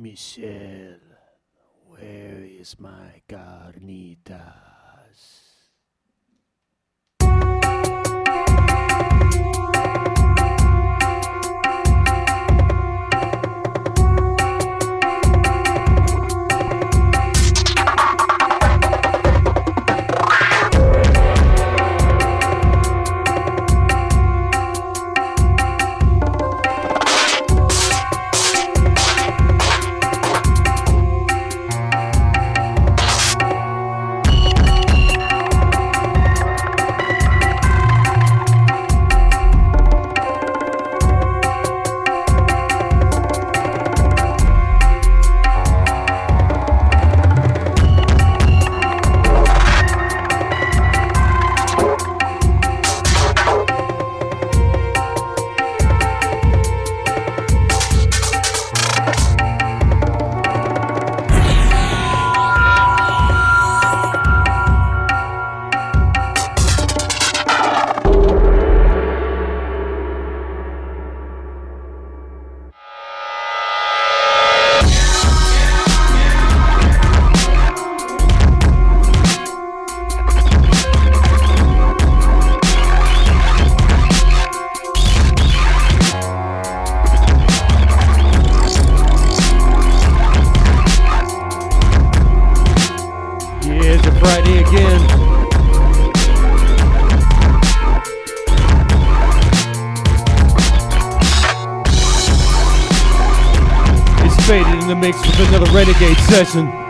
Michelle, where is my carnitas? Session.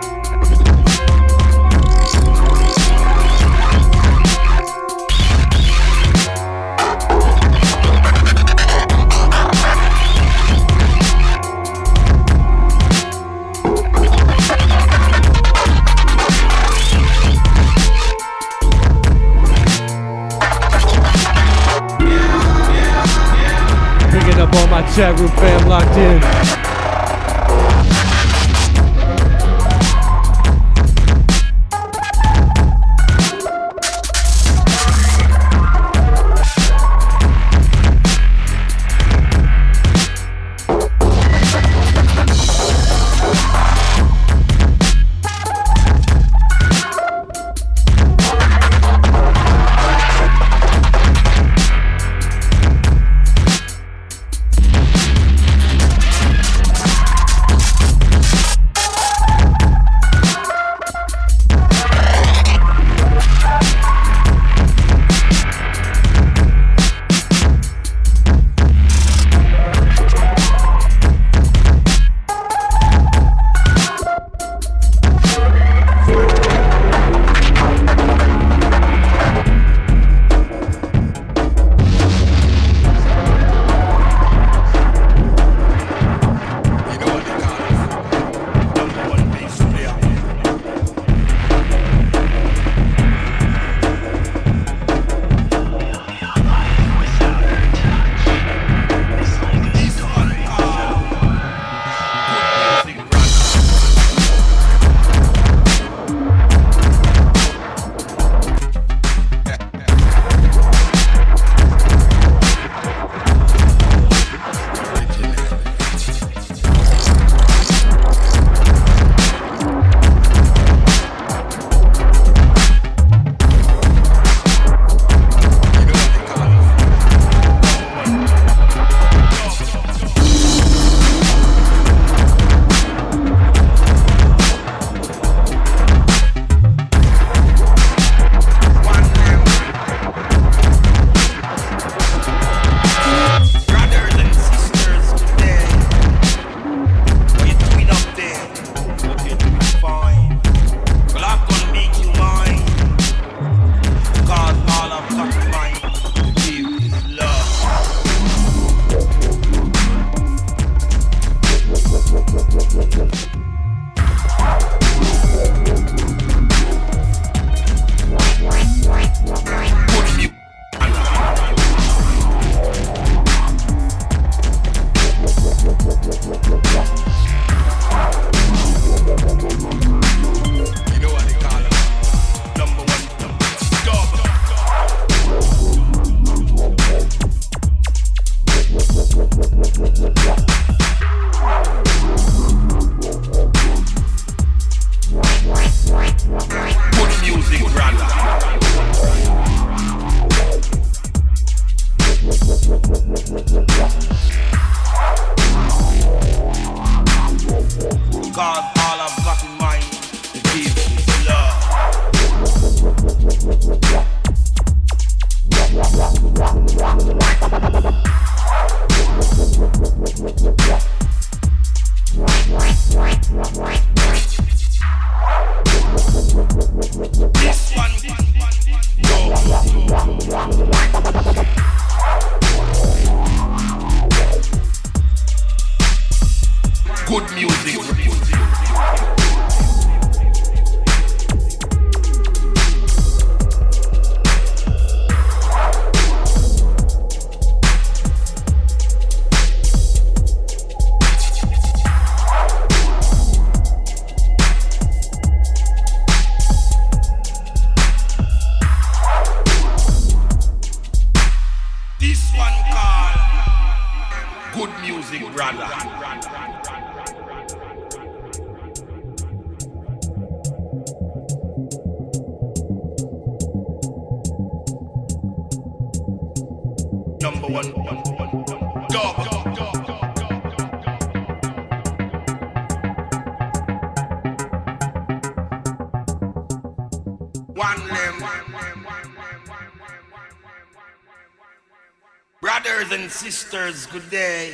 Good day.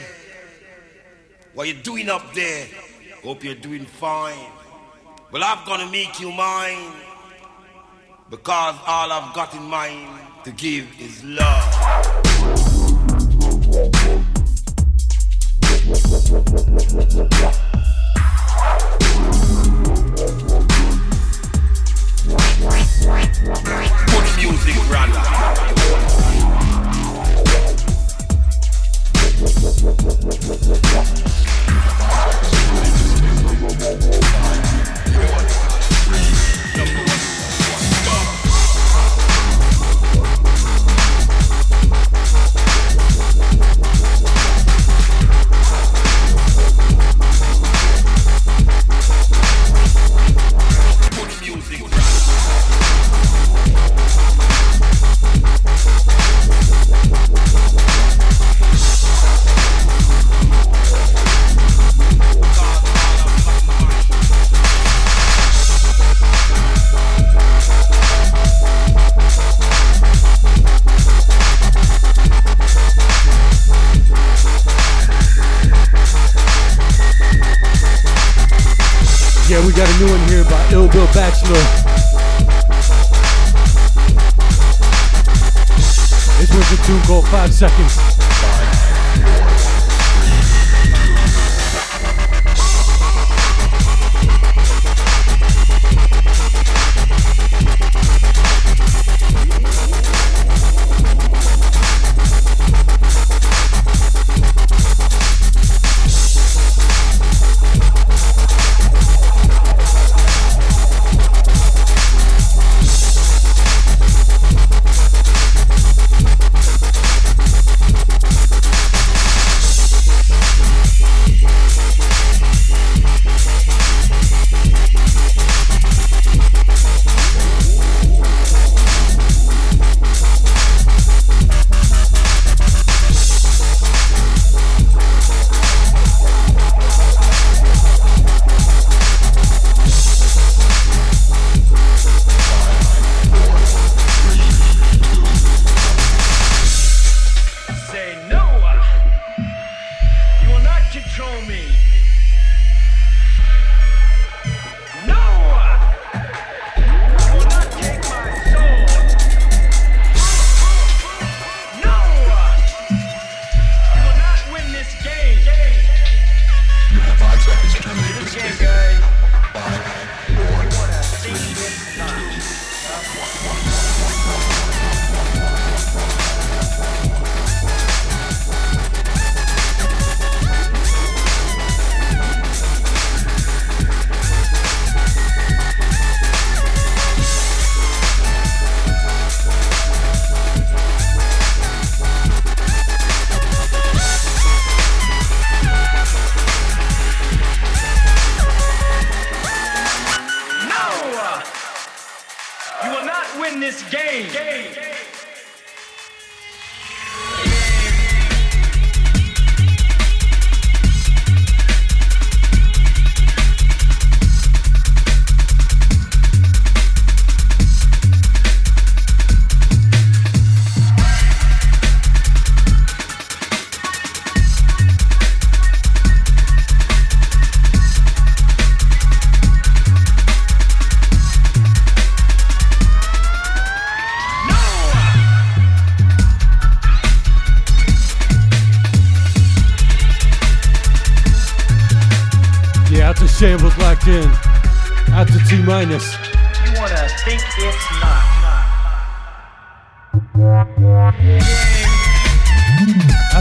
What you doing up there? Hope you're doing fine. Well, I'm gonna make you mine because all I've got in mind to give is love. Bachelor. This was a tune called Five Seconds.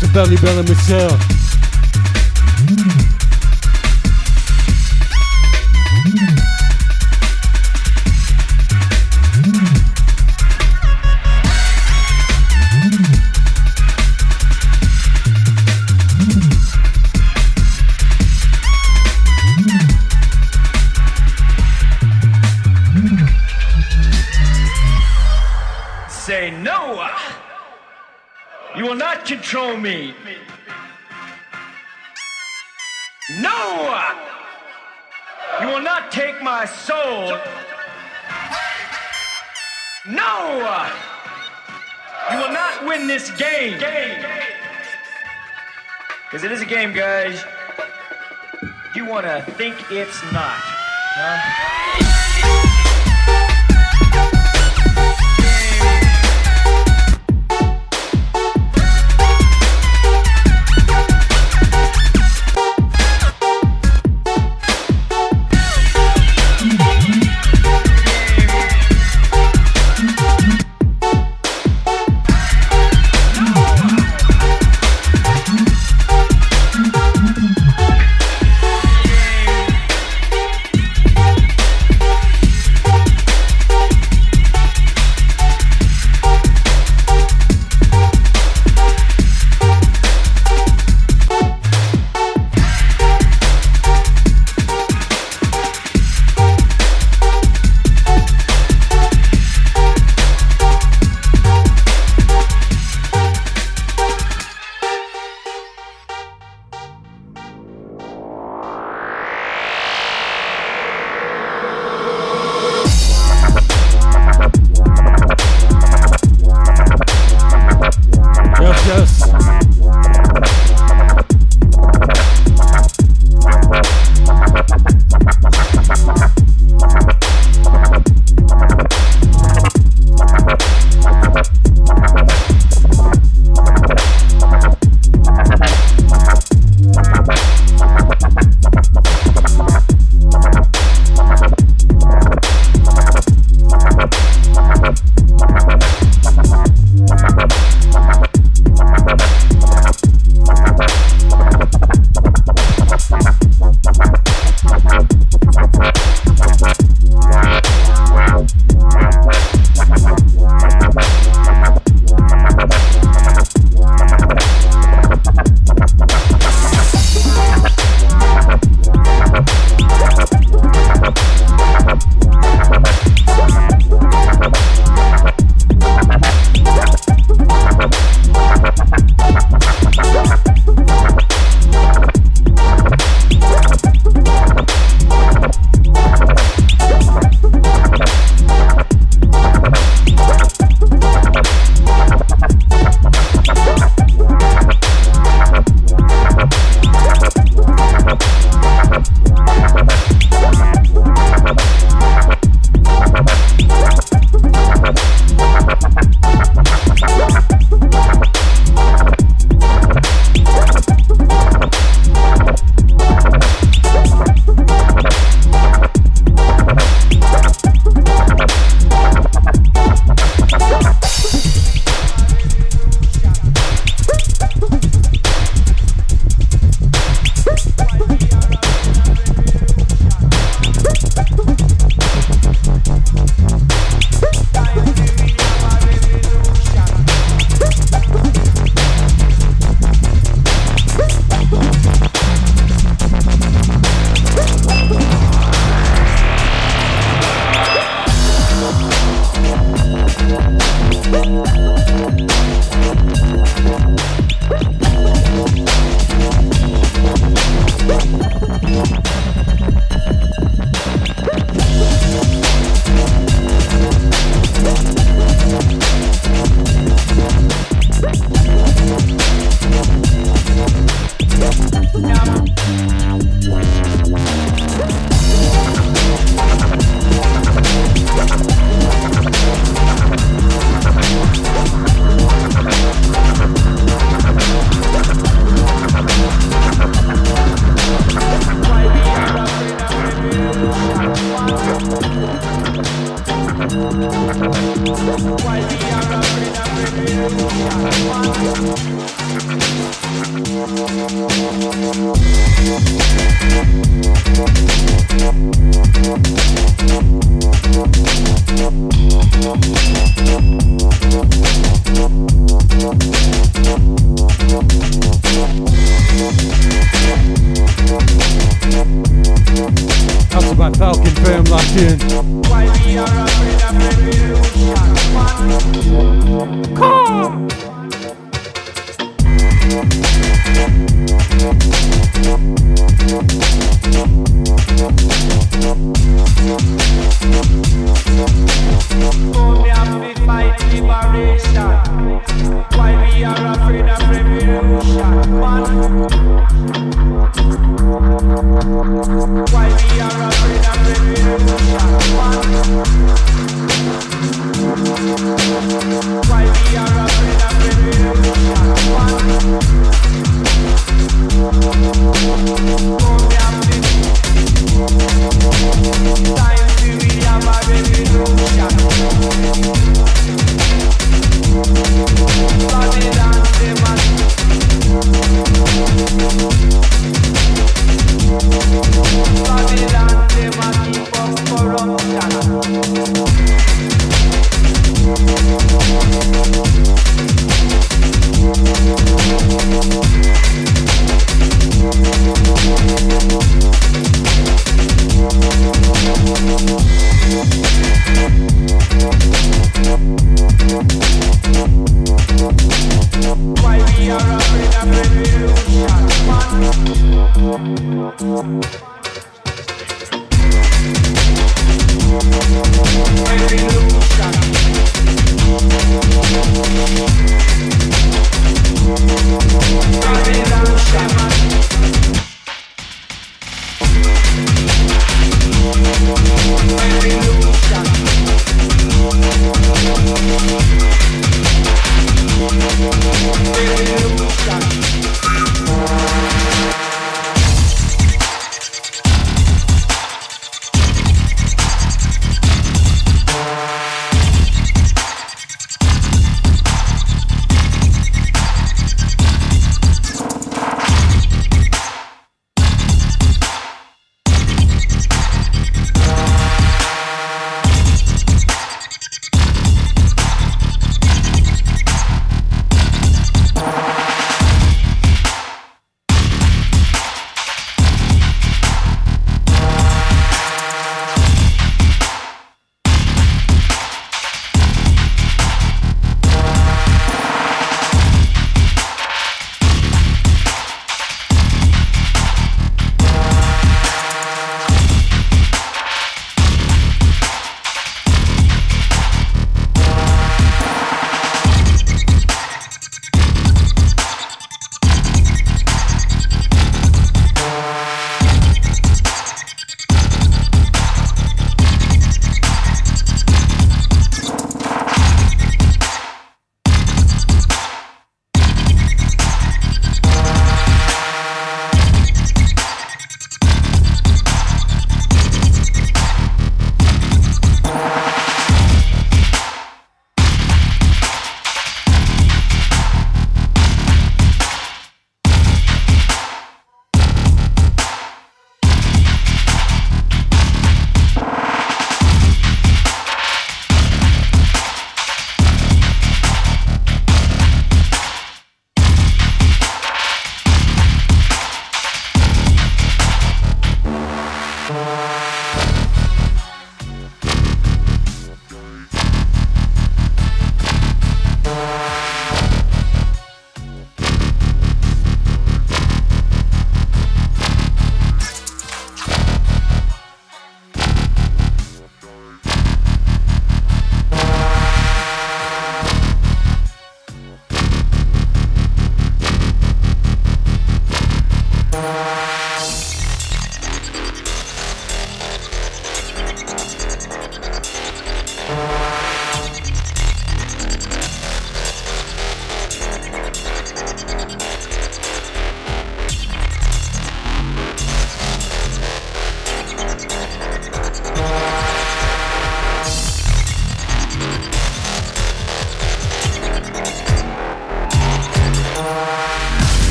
To Belly Belly Michelle. Control me. No. You will not take my soul. No. You will not win this game. Because it is a game, guys. You want to think it's not. Huh?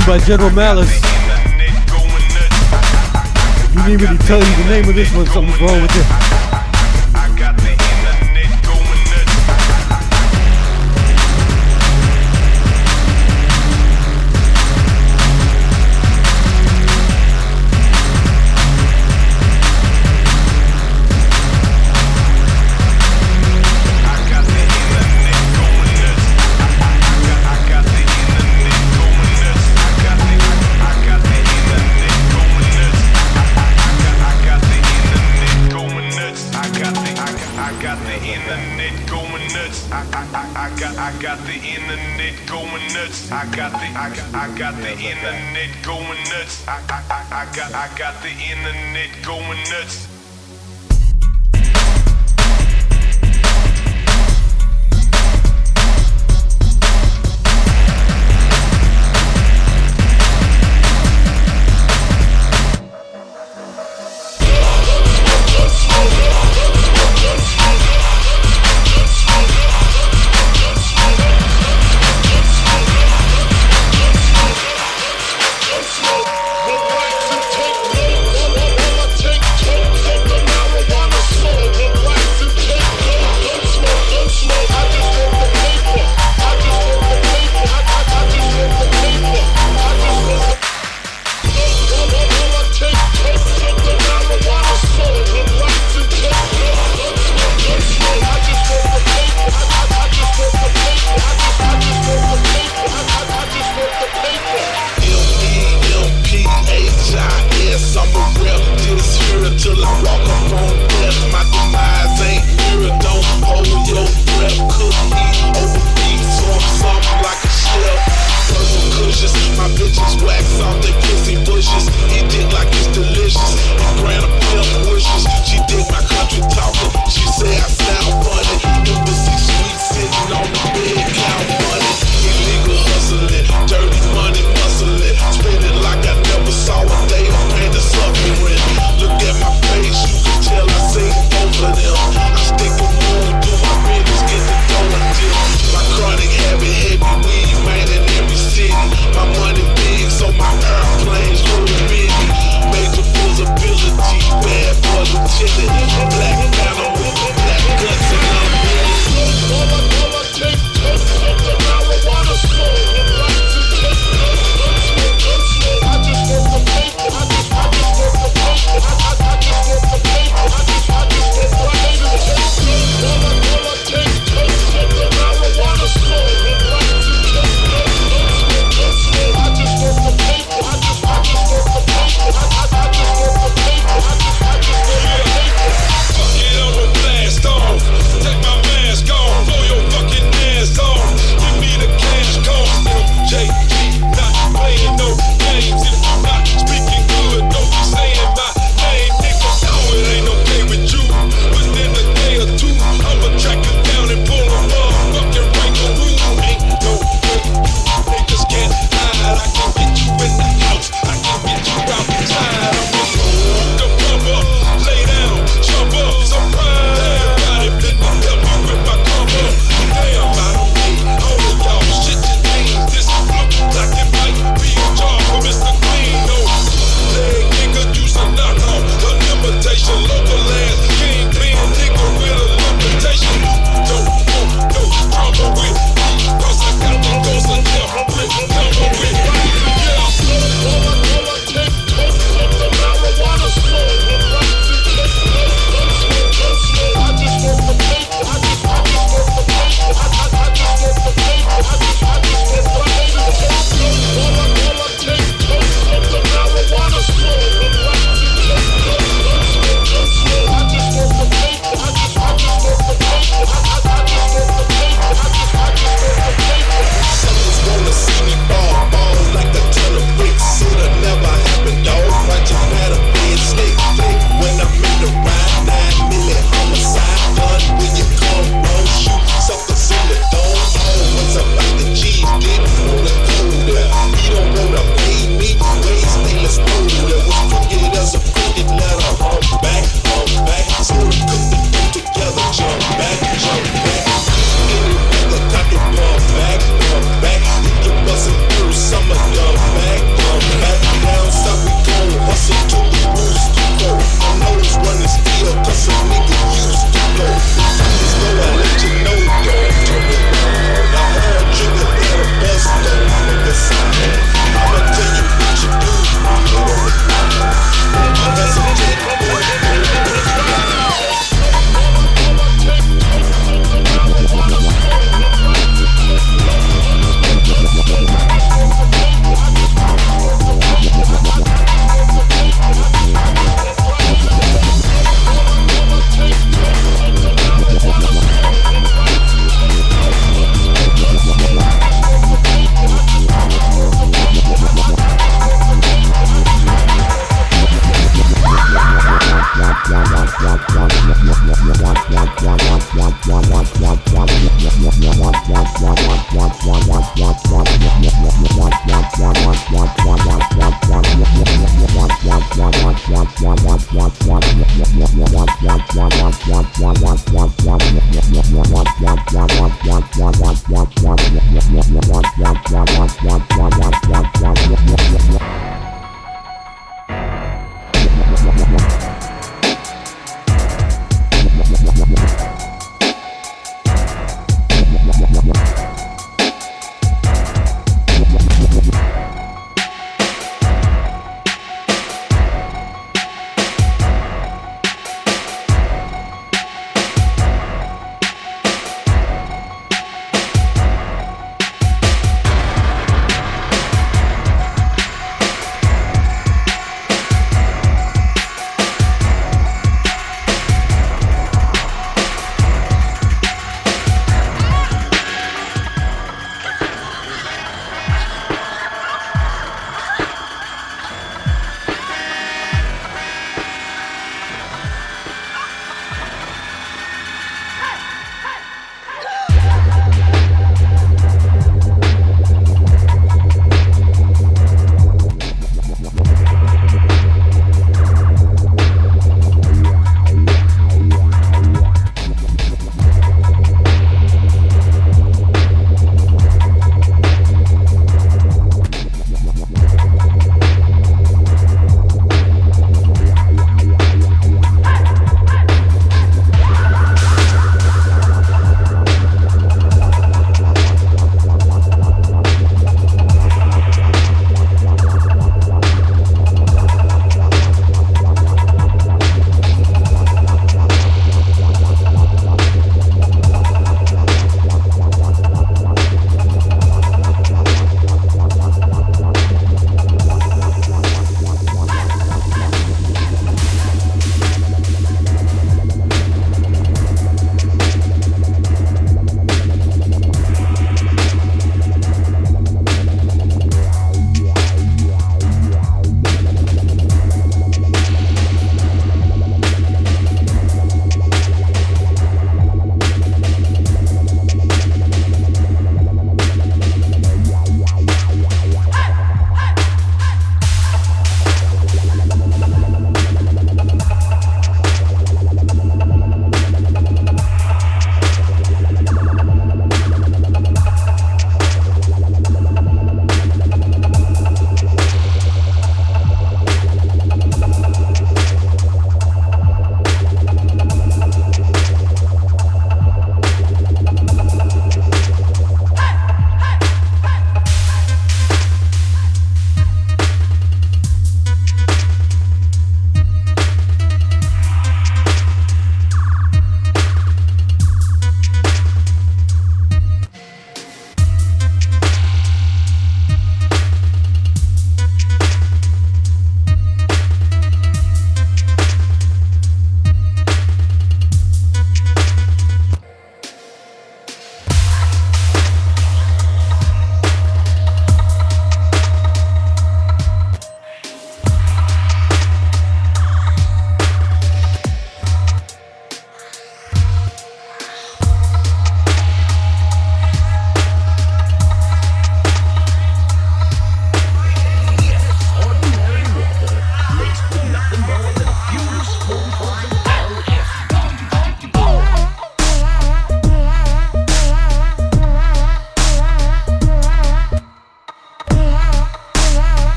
By General Malice. You need me to tell you the name of this one, something's wrong with it. Internet going nuts. I I I, I got I got the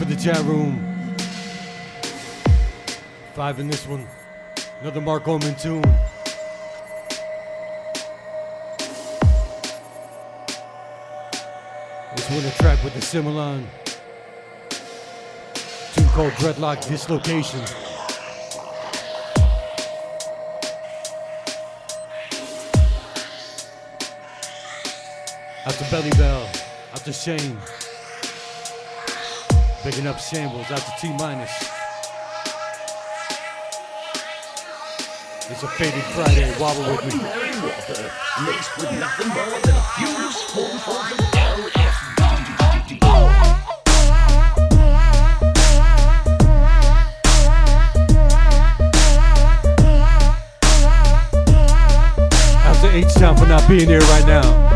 for the chat room. Five in this one. Another Mark Oman tune. This one a track with the Simulon. Tune called Dreadlock Dislocation. To Belly Bell. Out to Shane. Picking up shambles. Out to T minus. It's a faded Friday. Wobble with me. laced with nothing to H Town for not being here right now.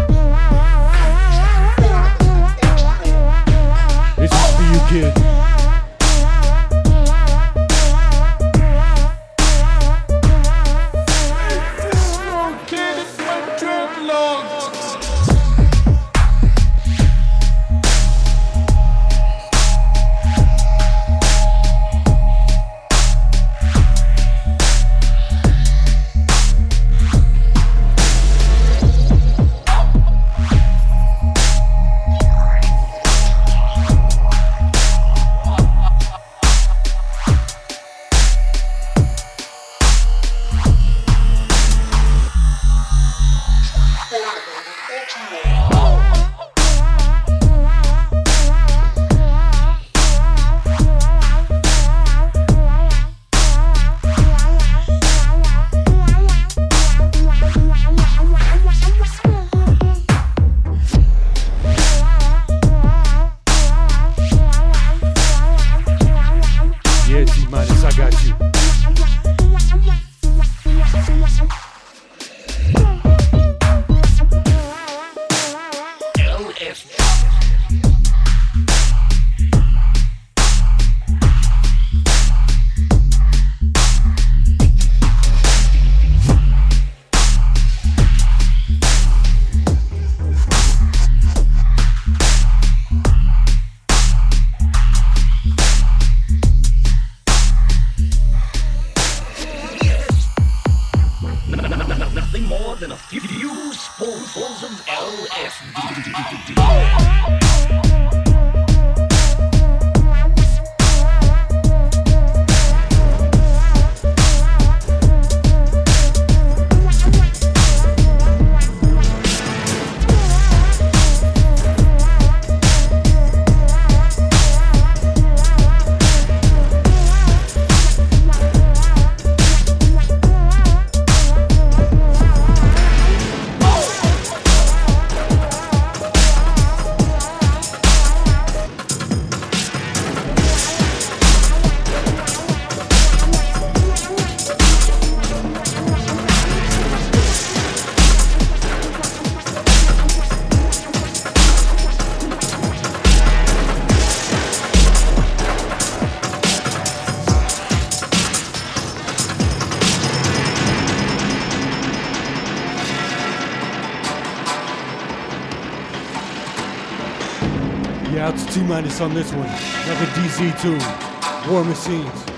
Yeah, out to T minus on this one. Another DC tune. War Machines.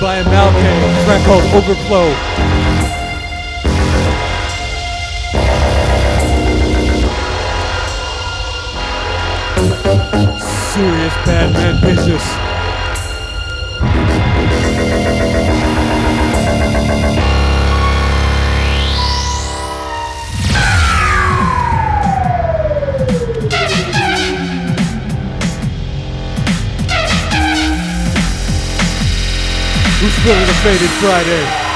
By a track called Overflow. Faded Friday?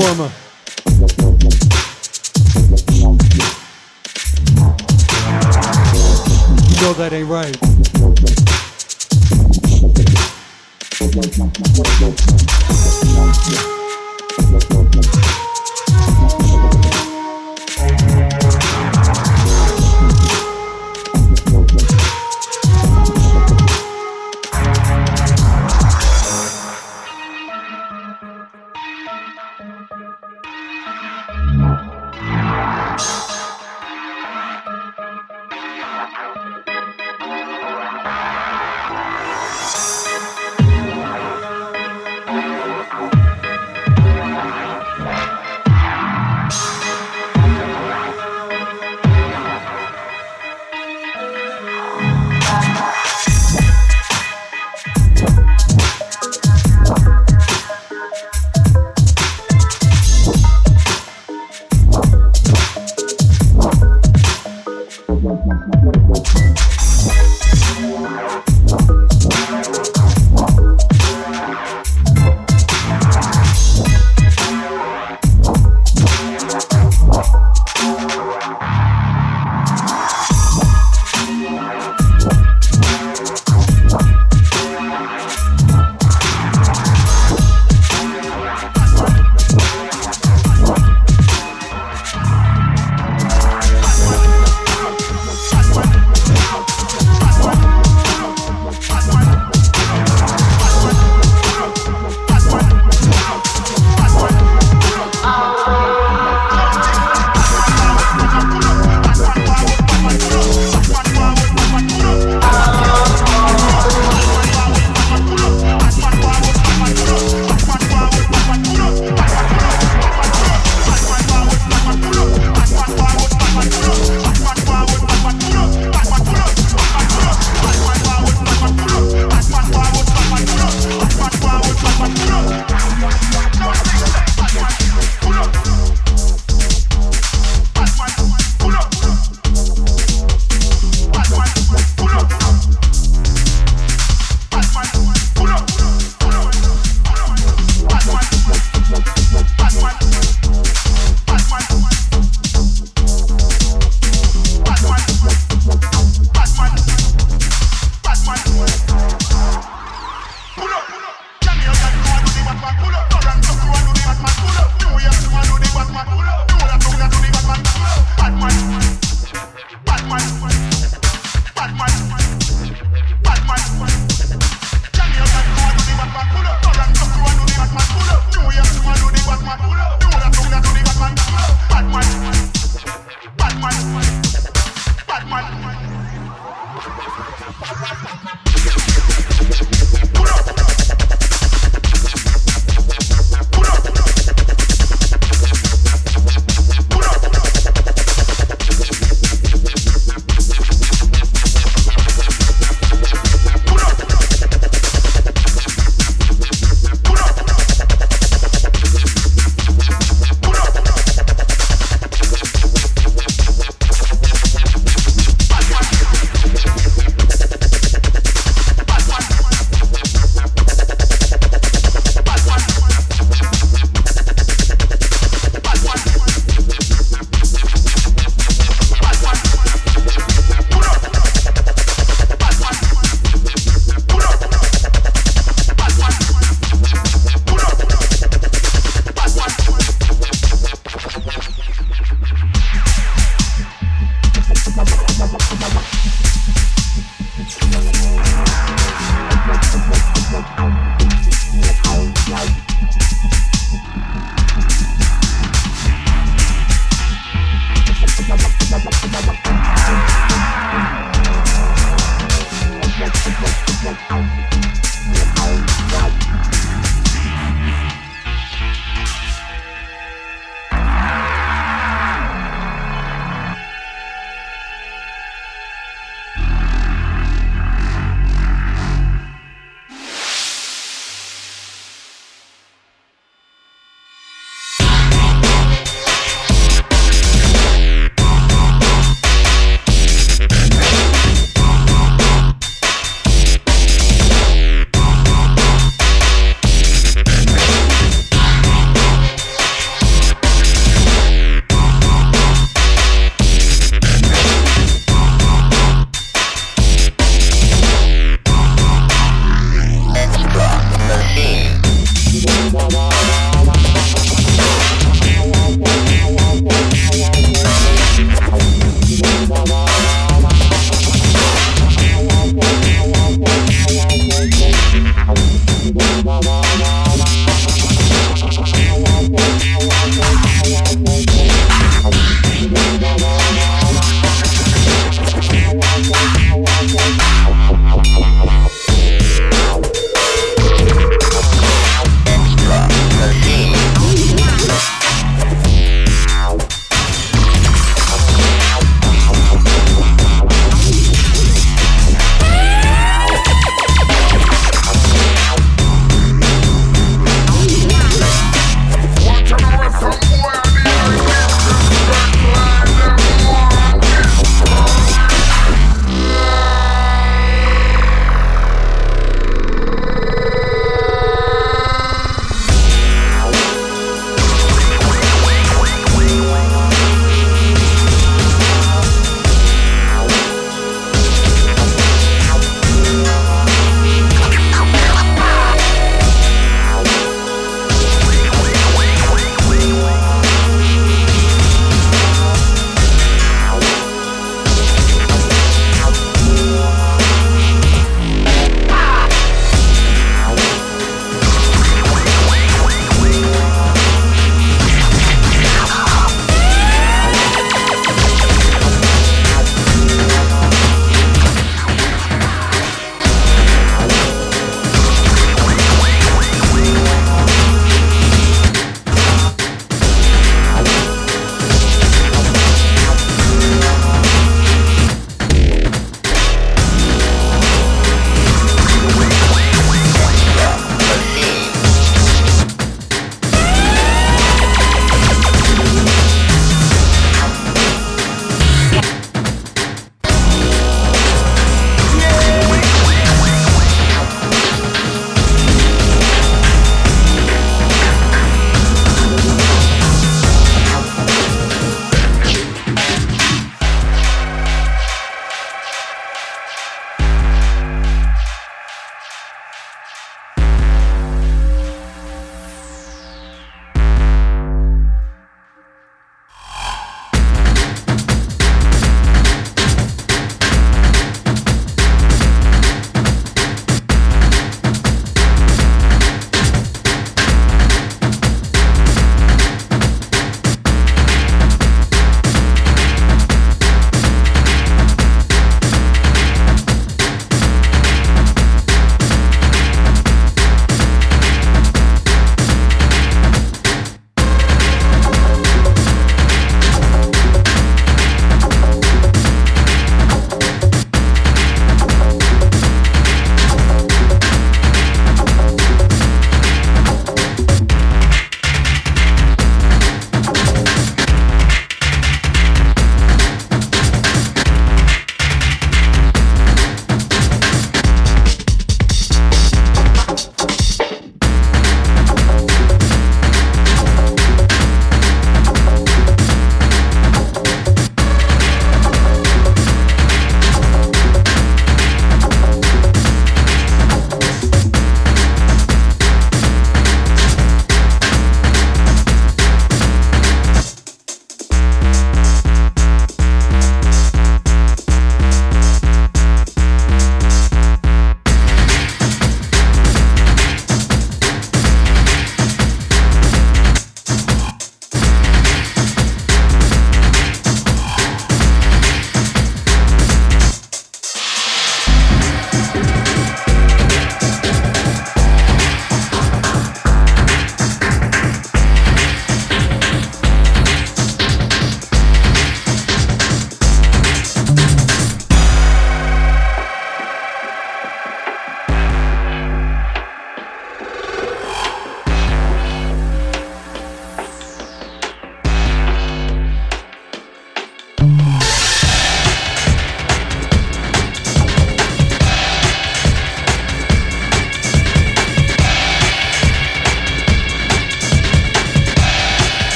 Off some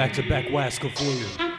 back to back Wasco for you.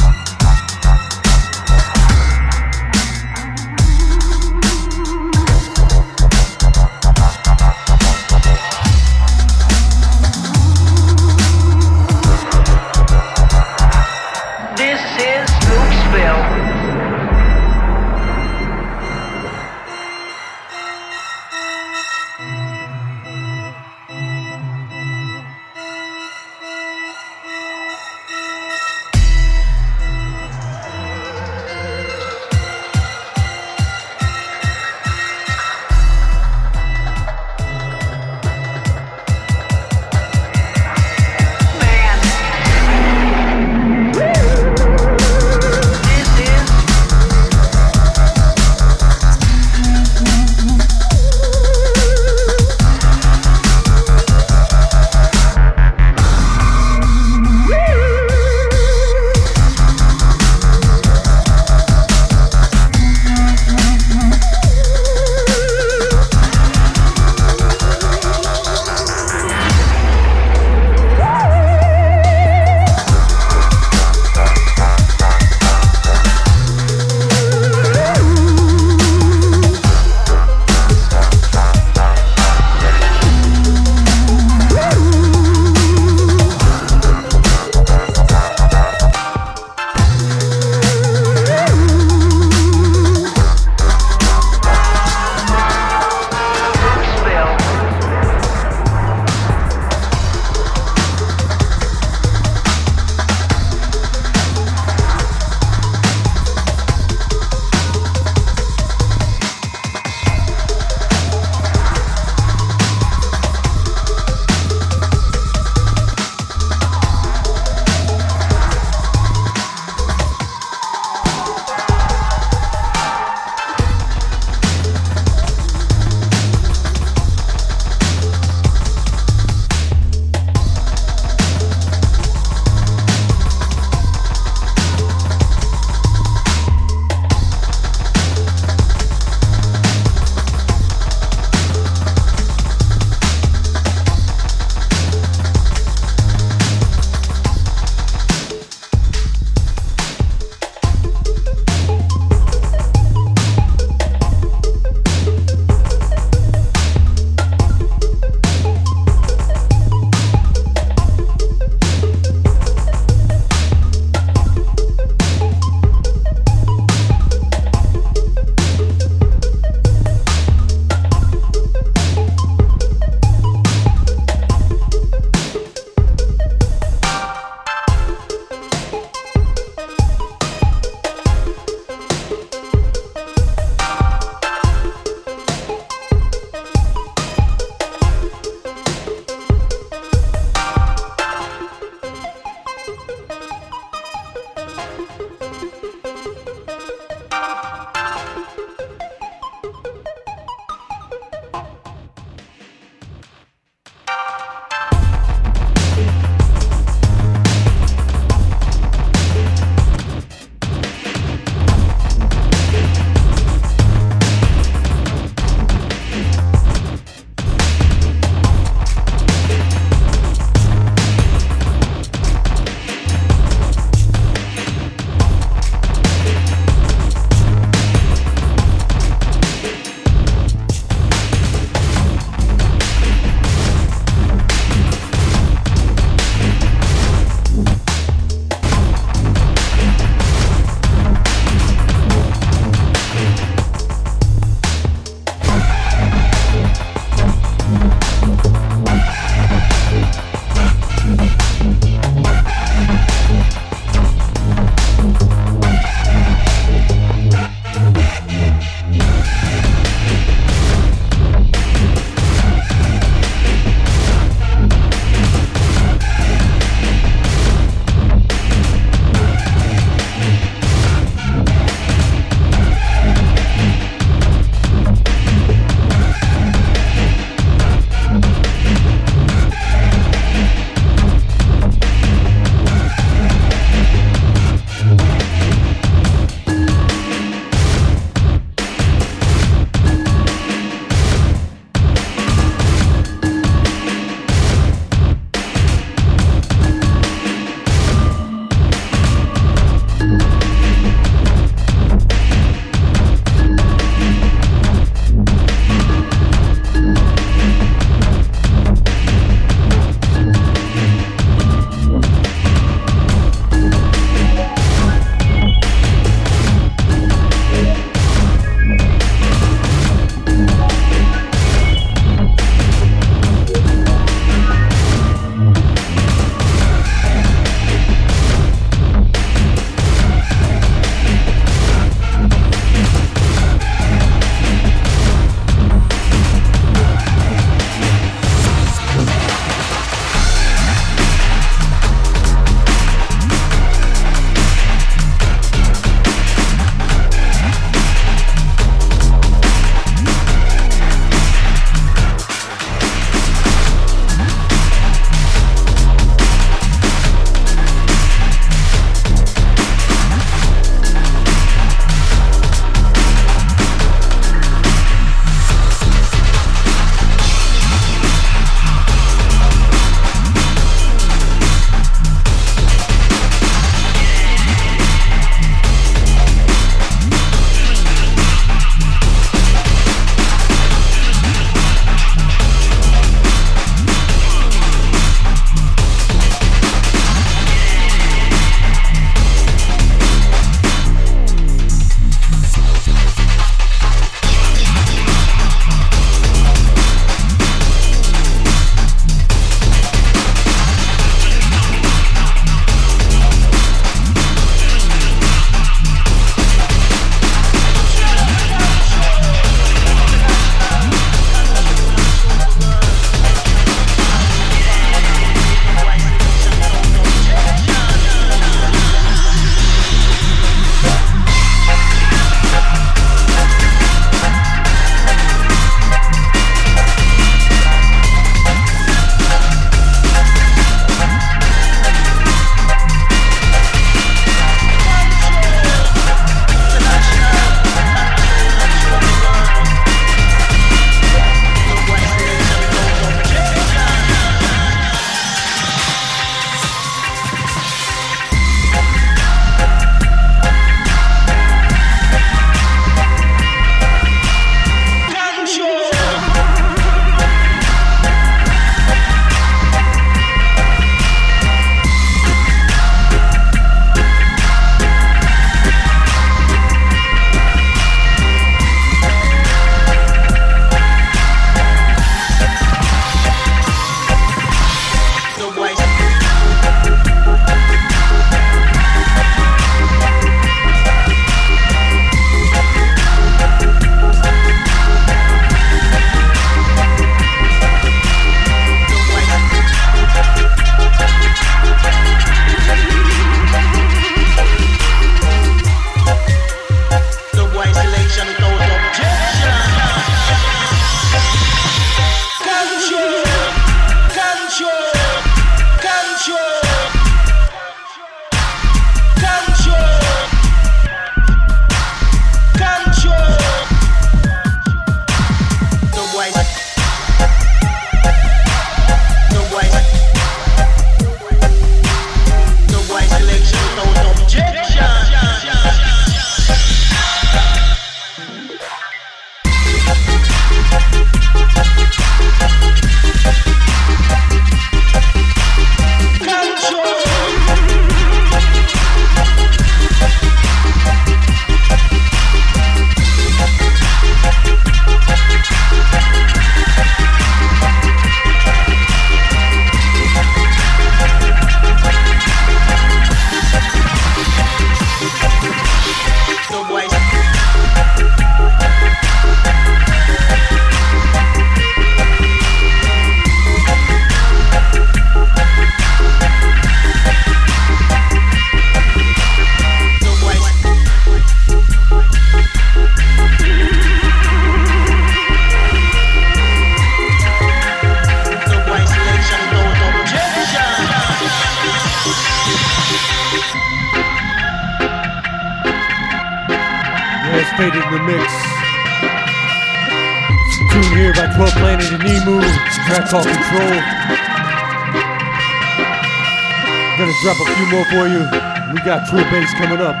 for you. We got True Bass coming up.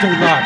Stay locked.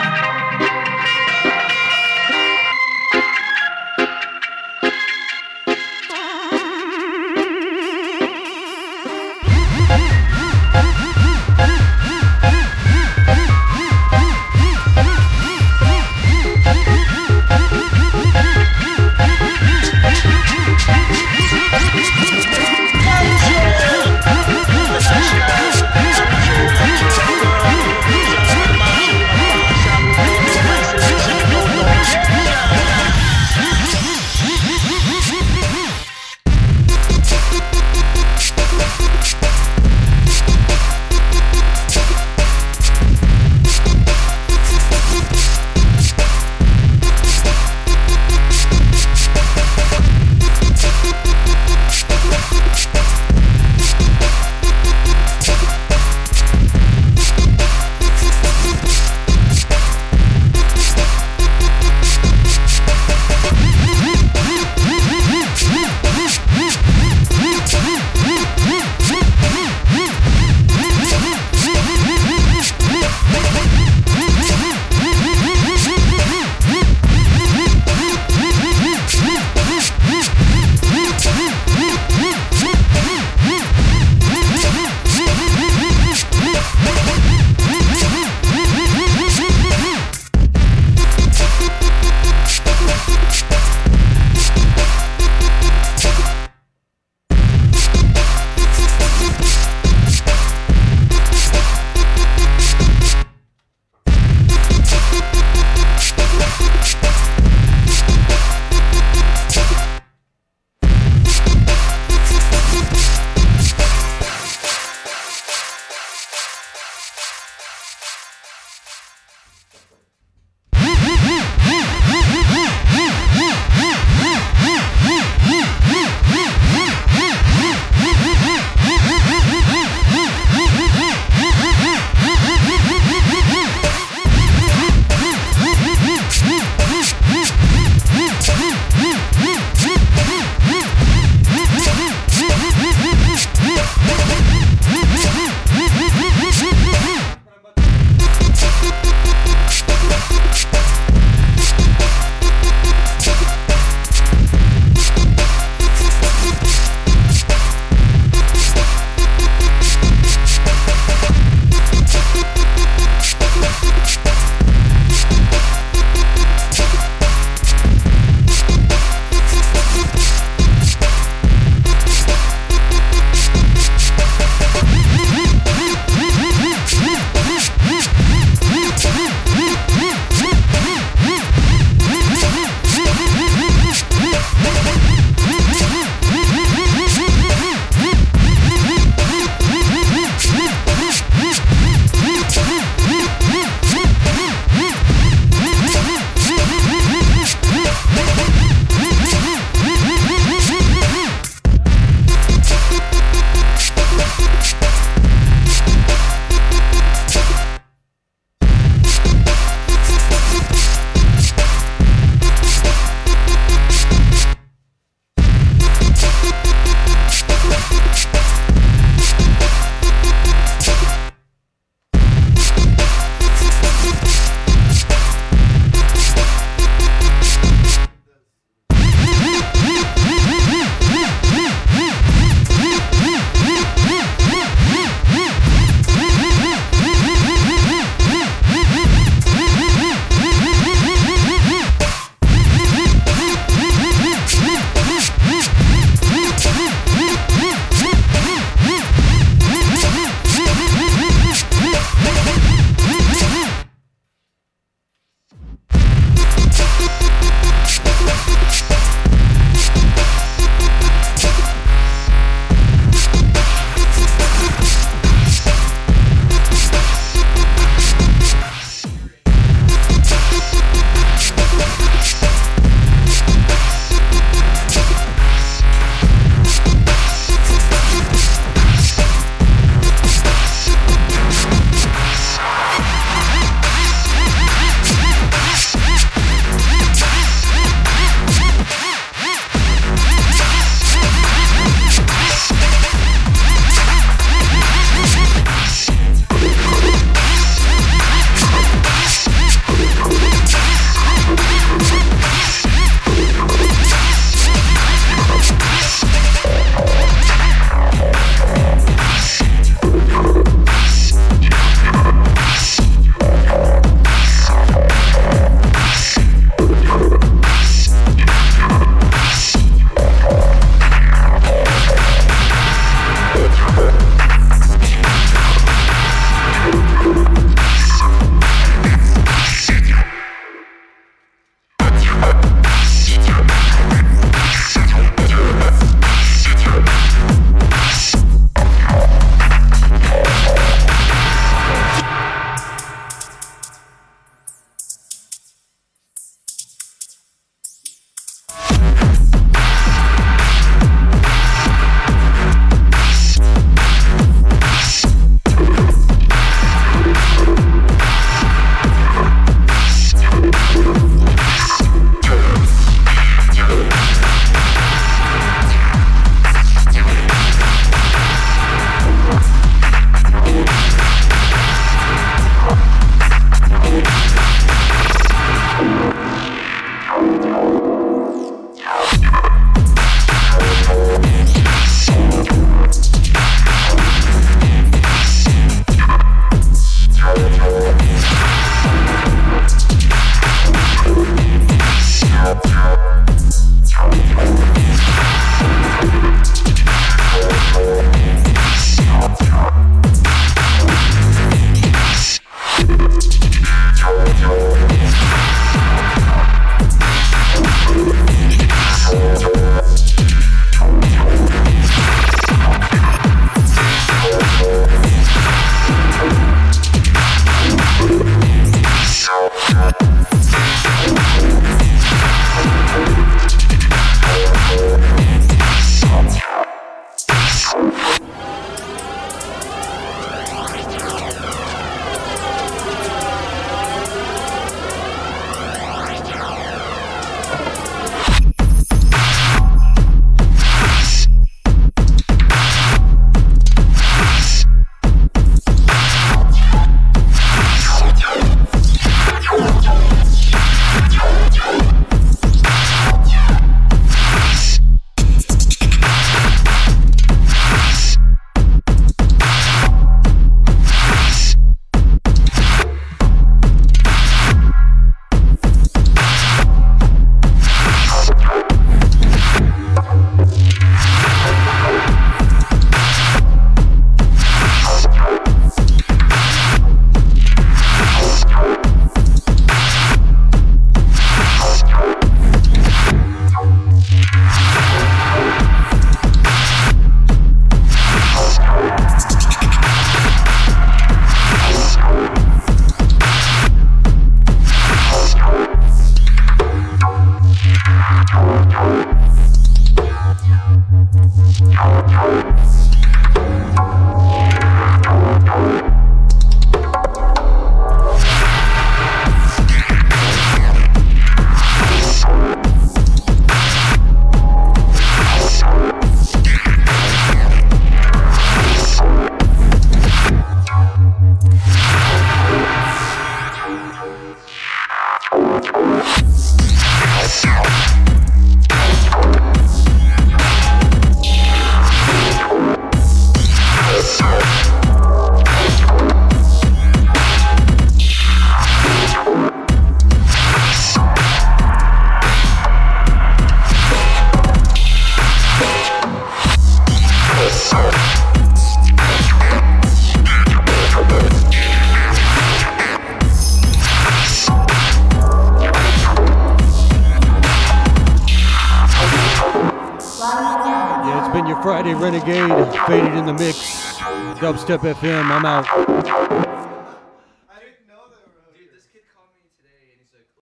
Dubstep FM, I'm out.